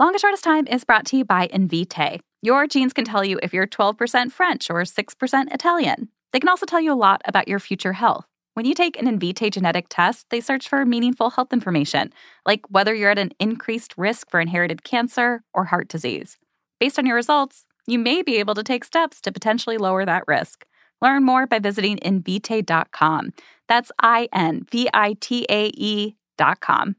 Longest Shortest Time is brought to you by Invitae. Your genes can tell you if you're 12% French or 6% Italian. They can also tell you a lot about your future health. When you take an Invitae genetic test, they search for meaningful health information, like whether you're at an increased risk for inherited cancer or heart disease. Based on your results, you may be able to take steps to potentially lower that risk. Learn more by visiting invitae.com. That's I N V I T A E.com.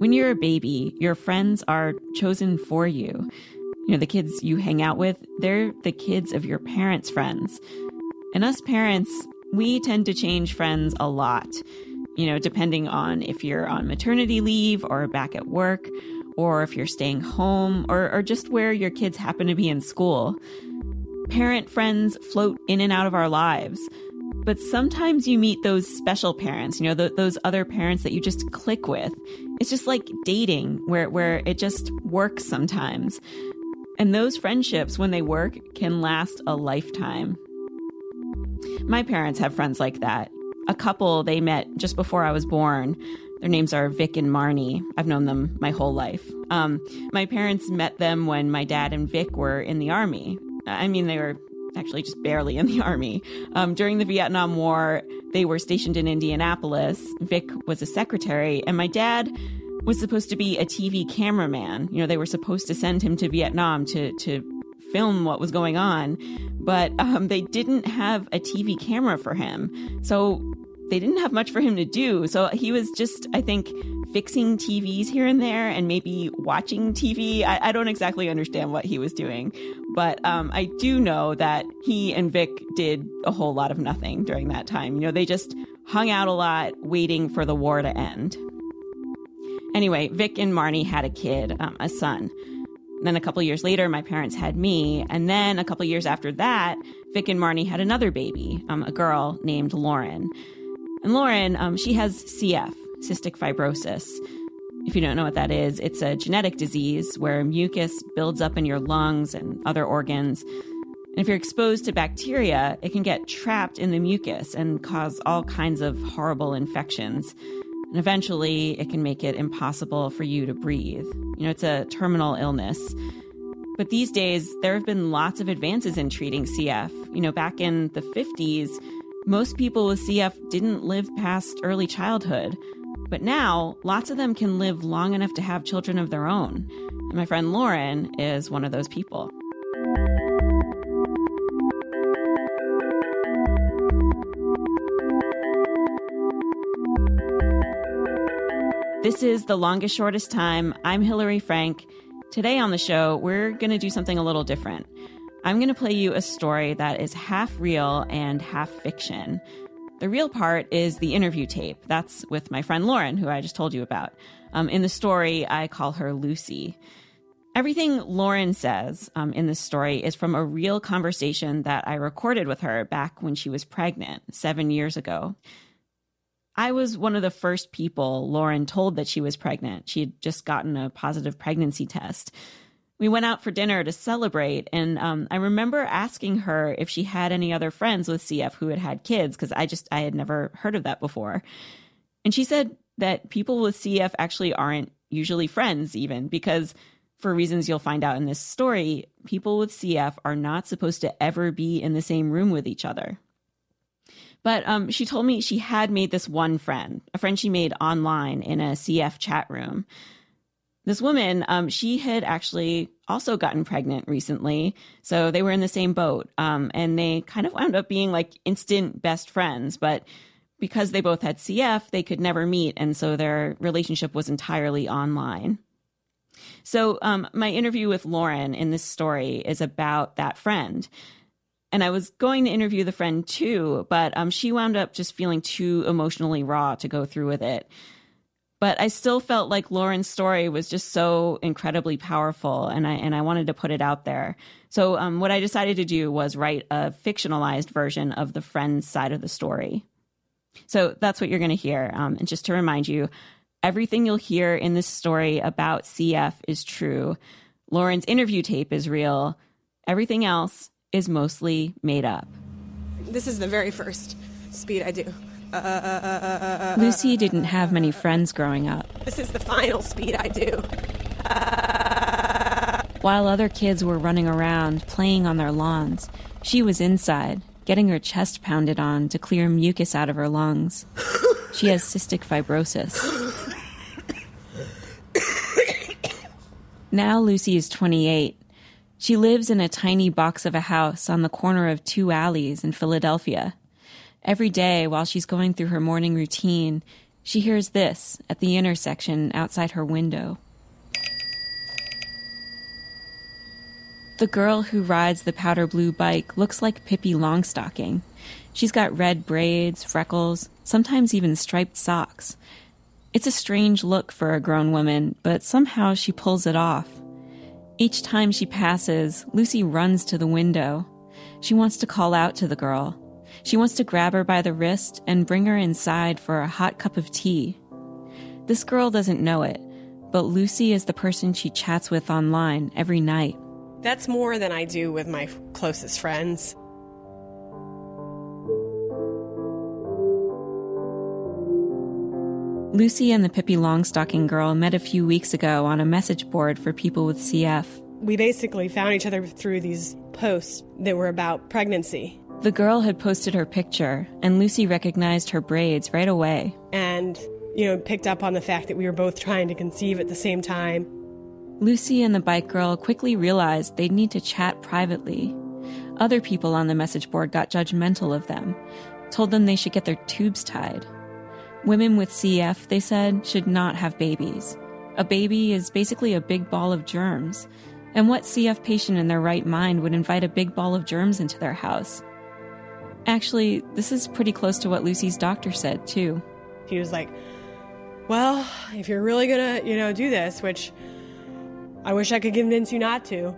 When you're a baby, your friends are chosen for you. You know, the kids you hang out with, they're the kids of your parents' friends. And us parents, we tend to change friends a lot, you know, depending on if you're on maternity leave or back at work, or if you're staying home, or, or just where your kids happen to be in school. Parent friends float in and out of our lives. But sometimes you meet those special parents, you know, th- those other parents that you just click with. It's just like dating, where, where it just works sometimes. And those friendships, when they work, can last a lifetime. My parents have friends like that. A couple they met just before I was born. Their names are Vic and Marnie. I've known them my whole life. Um, my parents met them when my dad and Vic were in the army. I mean, they were actually just barely in the army. Um, during the Vietnam War, they were stationed in Indianapolis. Vic was a secretary, and my dad was supposed to be a TV cameraman. You know, they were supposed to send him to Vietnam to to film what was going on, but um, they didn't have a TV camera for him. So they didn't have much for him to do. So he was just, I think, fixing TVs here and there and maybe watching TV. I, I don't exactly understand what he was doing, but um, I do know that he and Vic did a whole lot of nothing during that time. You know, they just hung out a lot waiting for the war to end. Anyway, Vic and Marnie had a kid, um, a son. Then a couple years later, my parents had me. And then a couple years after that, Vic and Marnie had another baby, um, a girl named Lauren. And Lauren, um, she has CF, cystic fibrosis. If you don't know what that is, it's a genetic disease where mucus builds up in your lungs and other organs. And if you're exposed to bacteria, it can get trapped in the mucus and cause all kinds of horrible infections. And eventually, it can make it impossible for you to breathe. You know, it's a terminal illness. But these days, there have been lots of advances in treating CF. You know, back in the 50s, most people with CF didn't live past early childhood. But now, lots of them can live long enough to have children of their own. And my friend Lauren is one of those people. This is The Longest Shortest Time. I'm Hillary Frank. Today on the show, we're going to do something a little different. I'm going to play you a story that is half real and half fiction. The real part is the interview tape. That's with my friend Lauren, who I just told you about. Um, in the story, I call her Lucy. Everything Lauren says um, in this story is from a real conversation that I recorded with her back when she was pregnant seven years ago. I was one of the first people Lauren told that she was pregnant. She had just gotten a positive pregnancy test. We went out for dinner to celebrate, and um, I remember asking her if she had any other friends with CF who had had kids because I just I had never heard of that before. And she said that people with CF actually aren't usually friends, even because for reasons you'll find out in this story, people with CF are not supposed to ever be in the same room with each other. But um, she told me she had made this one friend, a friend she made online in a CF chat room. This woman, um, she had actually also gotten pregnant recently. So they were in the same boat. Um, and they kind of wound up being like instant best friends. But because they both had CF, they could never meet. And so their relationship was entirely online. So, um, my interview with Lauren in this story is about that friend and I was going to interview the friend too, but um, she wound up just feeling too emotionally raw to go through with it. But I still felt like Lauren's story was just so incredibly powerful, and I and I wanted to put it out there. So um, what I decided to do was write a fictionalized version of the friend's side of the story. So that's what you're going to hear. Um, and just to remind you, everything you'll hear in this story about CF is true. Lauren's interview tape is real. Everything else is mostly made up. This is the very first speed I do. Lucy didn't have many friends growing up. This is the final speed I do. While other kids were running around, playing on their lawns, she was inside, getting her chest pounded on to clear mucus out of her lungs. She has cystic fibrosis. Now Lucy is 28. She lives in a tiny box of a house on the corner of two alleys in Philadelphia. Every day, while she's going through her morning routine, she hears this at the intersection outside her window. The girl who rides the powder blue bike looks like Pippi Longstocking. She's got red braids, freckles, sometimes even striped socks. It's a strange look for a grown woman, but somehow she pulls it off. Each time she passes, Lucy runs to the window. She wants to call out to the girl. She wants to grab her by the wrist and bring her inside for a hot cup of tea. This girl doesn't know it, but Lucy is the person she chats with online every night. That's more than I do with my closest friends. Lucy and the Pippi Longstocking girl met a few weeks ago on a message board for people with CF. We basically found each other through these posts that were about pregnancy. The girl had posted her picture, and Lucy recognized her braids right away. And, you know, picked up on the fact that we were both trying to conceive at the same time. Lucy and the bike girl quickly realized they'd need to chat privately. Other people on the message board got judgmental of them, told them they should get their tubes tied. Women with CF, they said, should not have babies. A baby is basically a big ball of germs. And what CF patient in their right mind would invite a big ball of germs into their house? Actually, this is pretty close to what Lucy's doctor said, too. He was like, Well, if you're really gonna, you know, do this, which I wish I could convince you not to,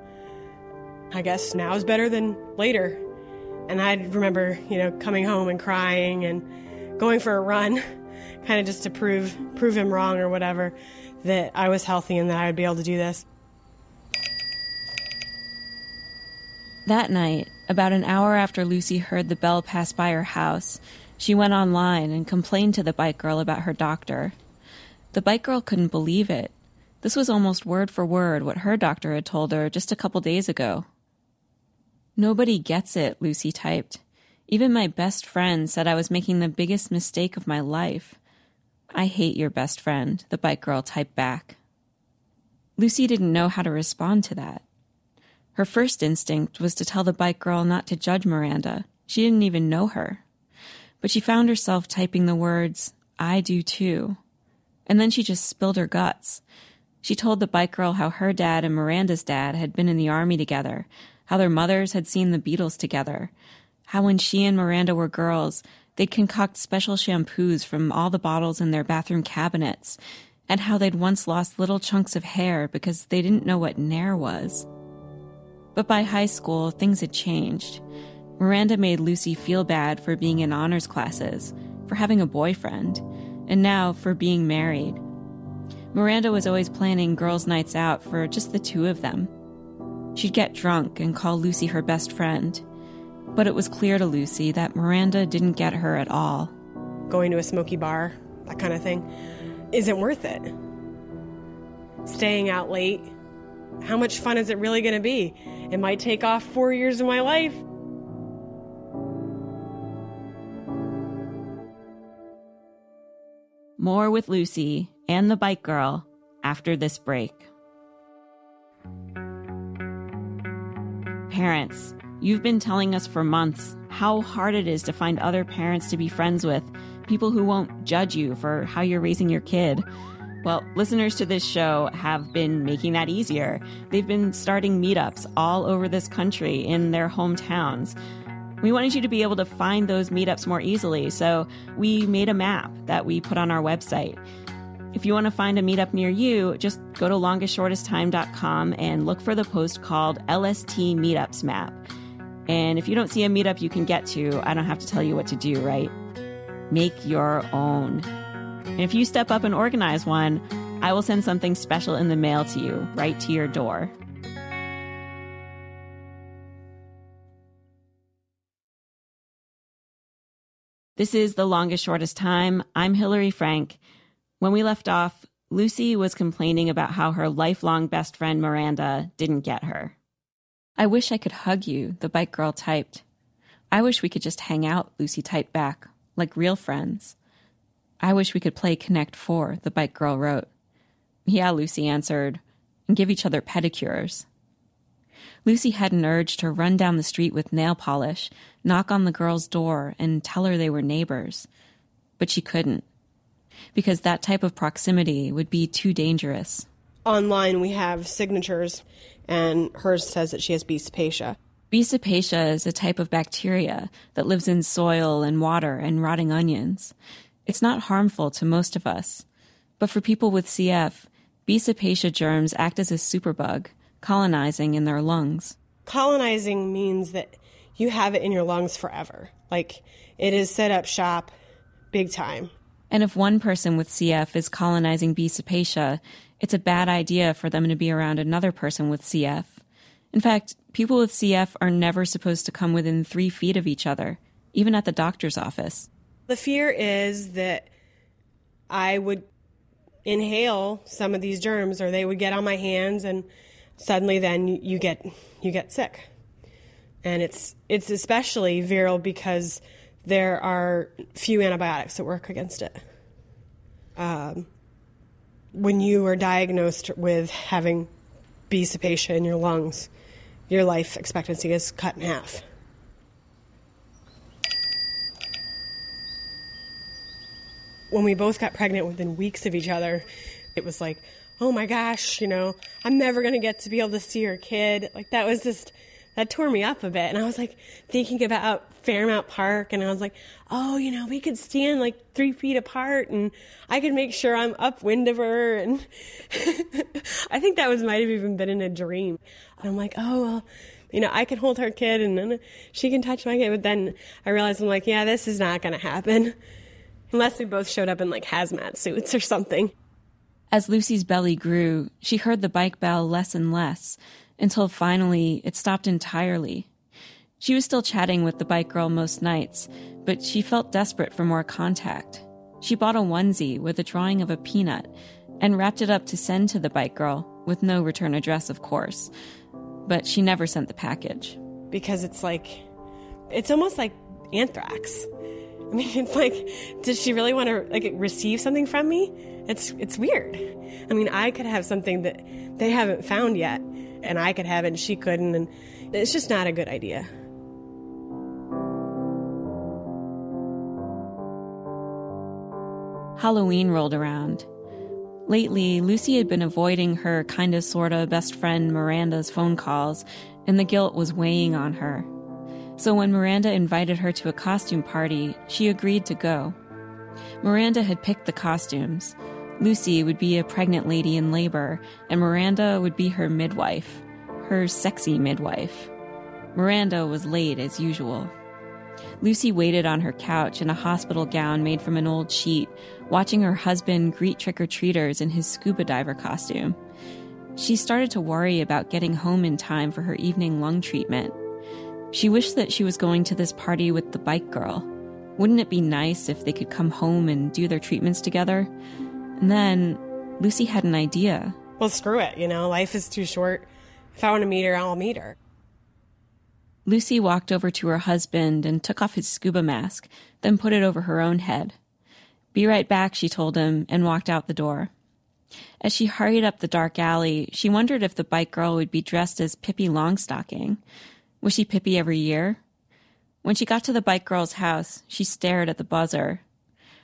I guess now is better than later. And I remember, you know, coming home and crying and going for a run kind of just to prove prove him wrong or whatever that I was healthy and that I would be able to do this. That night, about an hour after Lucy heard the bell pass by her house, she went online and complained to the bike girl about her doctor. The bike girl couldn't believe it. This was almost word for word what her doctor had told her just a couple days ago. Nobody gets it, Lucy typed. Even my best friend said I was making the biggest mistake of my life. I hate your best friend, the bike girl typed back. Lucy didn't know how to respond to that. Her first instinct was to tell the bike girl not to judge Miranda. She didn't even know her. But she found herself typing the words, I do too. And then she just spilled her guts. She told the bike girl how her dad and Miranda's dad had been in the army together, how their mothers had seen the Beatles together, how when she and Miranda were girls, They'd concoct special shampoos from all the bottles in their bathroom cabinets, and how they'd once lost little chunks of hair because they didn't know what Nair was. But by high school, things had changed. Miranda made Lucy feel bad for being in honors classes, for having a boyfriend, and now for being married. Miranda was always planning girls' nights out for just the two of them. She'd get drunk and call Lucy her best friend but it was clear to Lucy that Miranda didn't get her at all. Going to a smoky bar, that kind of thing, isn't worth it. Staying out late, how much fun is it really going to be? It might take off four years of my life. More with Lucy and the bike girl after this break. Parents, You've been telling us for months how hard it is to find other parents to be friends with, people who won't judge you for how you're raising your kid. Well, listeners to this show have been making that easier. They've been starting meetups all over this country in their hometowns. We wanted you to be able to find those meetups more easily, so we made a map that we put on our website. If you want to find a meetup near you, just go to longestshortesttime.com and look for the post called LST Meetups Map. And if you don't see a meetup you can get to, I don't have to tell you what to do, right? Make your own. And if you step up and organize one, I will send something special in the mail to you, right to your door. This is The Longest Shortest Time. I'm Hillary Frank. When we left off, Lucy was complaining about how her lifelong best friend Miranda didn't get her. I wish I could hug you, the bike girl typed. I wish we could just hang out, Lucy typed back, like real friends. I wish we could play Connect 4, the bike girl wrote. Yeah, Lucy answered, and give each other pedicures. Lucy had an urge to run down the street with nail polish, knock on the girl's door, and tell her they were neighbors. But she couldn't, because that type of proximity would be too dangerous. Online, we have signatures, and hers says that she has B. cepacia. B. cepacia is a type of bacteria that lives in soil and water and rotting onions. It's not harmful to most of us, but for people with CF, B. cepacia germs act as a superbug colonizing in their lungs. Colonizing means that you have it in your lungs forever. Like it is set up shop big time. And if one person with CF is colonizing B. cepacia, it's a bad idea for them to be around another person with CF. In fact, people with CF are never supposed to come within three feet of each other, even at the doctor's office. The fear is that I would inhale some of these germs or they would get on my hands and suddenly then you get you get sick. And it's it's especially viral because there are few antibiotics that work against it. Um, when you are diagnosed with having B. cepacia in your lungs, your life expectancy is cut in half. When we both got pregnant within weeks of each other, it was like, oh my gosh, you know, I'm never going to get to be able to see your kid. Like that was just, that tore me up a bit. And I was like thinking about Fairmount Park and I was like, oh, you know, we could stand like three feet apart and I could make sure I'm upwind of her. And I think that was might have even been in a dream. And I'm like, oh, well, you know, I can hold her kid and then she can touch my kid. But then I realized I'm like, yeah, this is not going to happen unless we both showed up in like hazmat suits or something. As Lucy's belly grew, she heard the bike bell less and less until finally it stopped entirely. She was still chatting with the bike girl most nights, but she felt desperate for more contact. She bought a onesie with a drawing of a peanut and wrapped it up to send to the bike girl, with no return address, of course. But she never sent the package. Because it's like, it's almost like anthrax. I mean, it's like, does she really want to like receive something from me? It's it's weird. I mean, I could have something that they haven't found yet, and I could have it, and she couldn't, and it's just not a good idea. Halloween rolled around. Lately, Lucy had been avoiding her kinda sorta best friend Miranda's phone calls, and the guilt was weighing on her. So when Miranda invited her to a costume party, she agreed to go. Miranda had picked the costumes. Lucy would be a pregnant lady in labor, and Miranda would be her midwife, her sexy midwife. Miranda was late as usual. Lucy waited on her couch in a hospital gown made from an old sheet, watching her husband greet trick or treaters in his scuba diver costume. She started to worry about getting home in time for her evening lung treatment. She wished that she was going to this party with the bike girl. Wouldn't it be nice if they could come home and do their treatments together? And then Lucy had an idea. Well, screw it, you know, life is too short. If I want to meet her, I'll meet her. Lucy walked over to her husband and took off his scuba mask, then put it over her own head. Be right back, she told him, and walked out the door. As she hurried up the dark alley, she wondered if the bike girl would be dressed as Pippi Longstocking. Was she Pippi every year? When she got to the bike girl's house, she stared at the buzzer.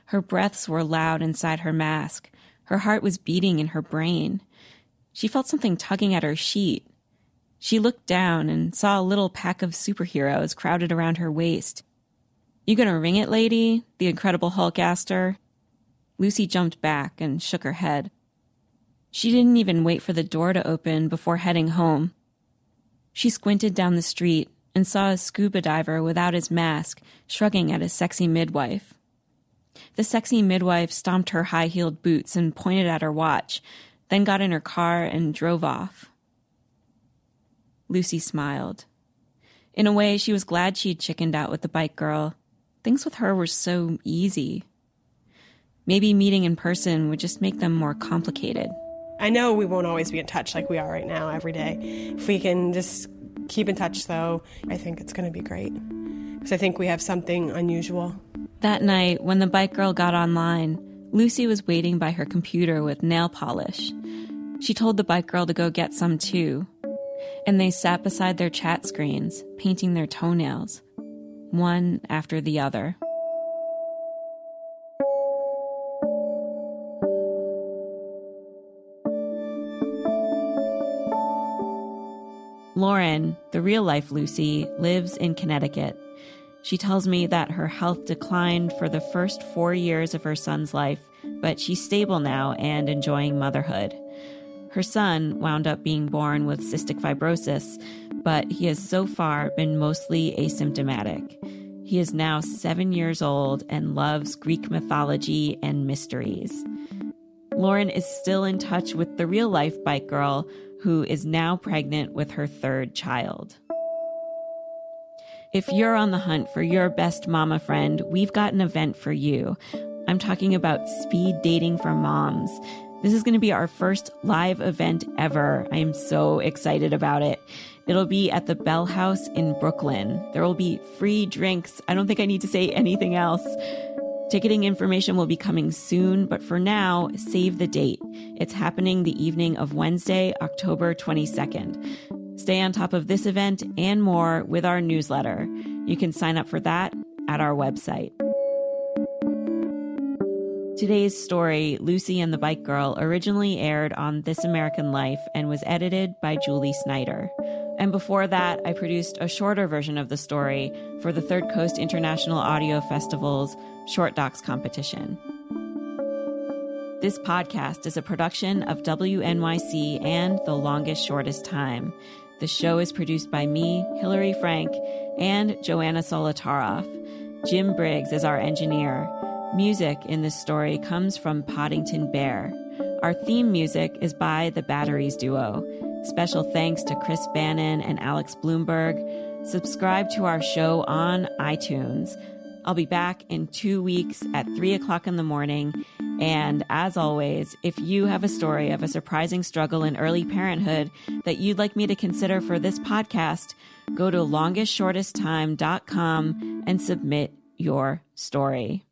Her breaths were loud inside her mask. Her heart was beating in her brain. She felt something tugging at her sheet. She looked down and saw a little pack of superheroes crowded around her waist. You gonna ring it, lady? The Incredible Hulk asked her. Lucy jumped back and shook her head. She didn't even wait for the door to open before heading home. She squinted down the street and saw a scuba diver without his mask shrugging at his sexy midwife. The sexy midwife stomped her high heeled boots and pointed at her watch, then got in her car and drove off. Lucy smiled. In a way, she was glad she'd chickened out with the bike girl. things with her were so easy. Maybe meeting in person would just make them more complicated. I know we won't always be in touch like we are right now every day. If we can just keep in touch, though, I think it's going to be great. Because I think we have something unusual. That night, when the bike girl got online, Lucy was waiting by her computer with nail polish. She told the bike girl to go get some too. And they sat beside their chat screens, painting their toenails, one after the other. Lauren, the real life Lucy, lives in Connecticut. She tells me that her health declined for the first four years of her son's life, but she's stable now and enjoying motherhood. Her son wound up being born with cystic fibrosis, but he has so far been mostly asymptomatic. He is now seven years old and loves Greek mythology and mysteries. Lauren is still in touch with the real life bike girl who is now pregnant with her third child. If you're on the hunt for your best mama friend, we've got an event for you. I'm talking about speed dating for moms. This is going to be our first live event ever. I am so excited about it. It'll be at the Bell House in Brooklyn. There will be free drinks. I don't think I need to say anything else. Ticketing information will be coming soon, but for now, save the date. It's happening the evening of Wednesday, October 22nd. Stay on top of this event and more with our newsletter. You can sign up for that at our website. Today's story, Lucy and the Bike Girl, originally aired on This American Life and was edited by Julie Snyder. And before that, I produced a shorter version of the story for the Third Coast International Audio Festival's Short Docs competition. This podcast is a production of WNYC and The Longest Shortest Time. The show is produced by me, Hillary Frank, and Joanna Solotaroff. Jim Briggs is our engineer. Music in this story comes from Podington Bear. Our theme music is by the Batteries Duo. Special thanks to Chris Bannon and Alex Blumberg. Subscribe to our show on iTunes. I'll be back in two weeks at three o'clock in the morning. And as always, if you have a story of a surprising struggle in early parenthood that you'd like me to consider for this podcast, go to longestshortesttime.com and submit your story.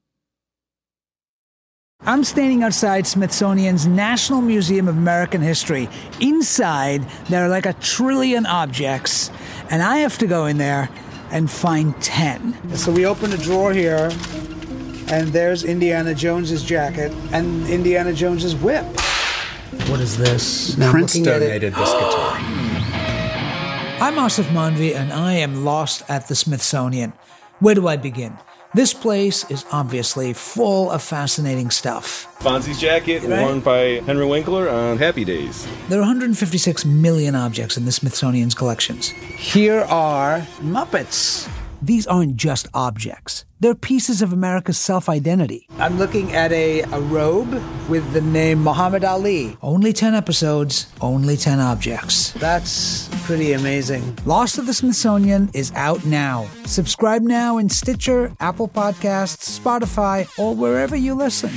I'm standing outside Smithsonian's National Museum of American History. Inside, there are like a trillion objects, and I have to go in there and find 10. So we open a drawer here, and there's Indiana Jones's jacket and Indiana Jones's whip. What is this? Now, Prince donated this guitar. I'm Aasif Mandvi, and I am lost at the Smithsonian. Where do I begin? This place is obviously full of fascinating stuff. Fonzie's jacket right? worn by Henry Winkler on Happy Days. There are 156 million objects in the Smithsonian's collections. Here are Muppets. These aren't just objects. They're pieces of America's self identity. I'm looking at a, a robe with the name Muhammad Ali. Only 10 episodes, only 10 objects. That's pretty amazing. Lost of the Smithsonian is out now. Subscribe now in Stitcher, Apple Podcasts, Spotify, or wherever you listen.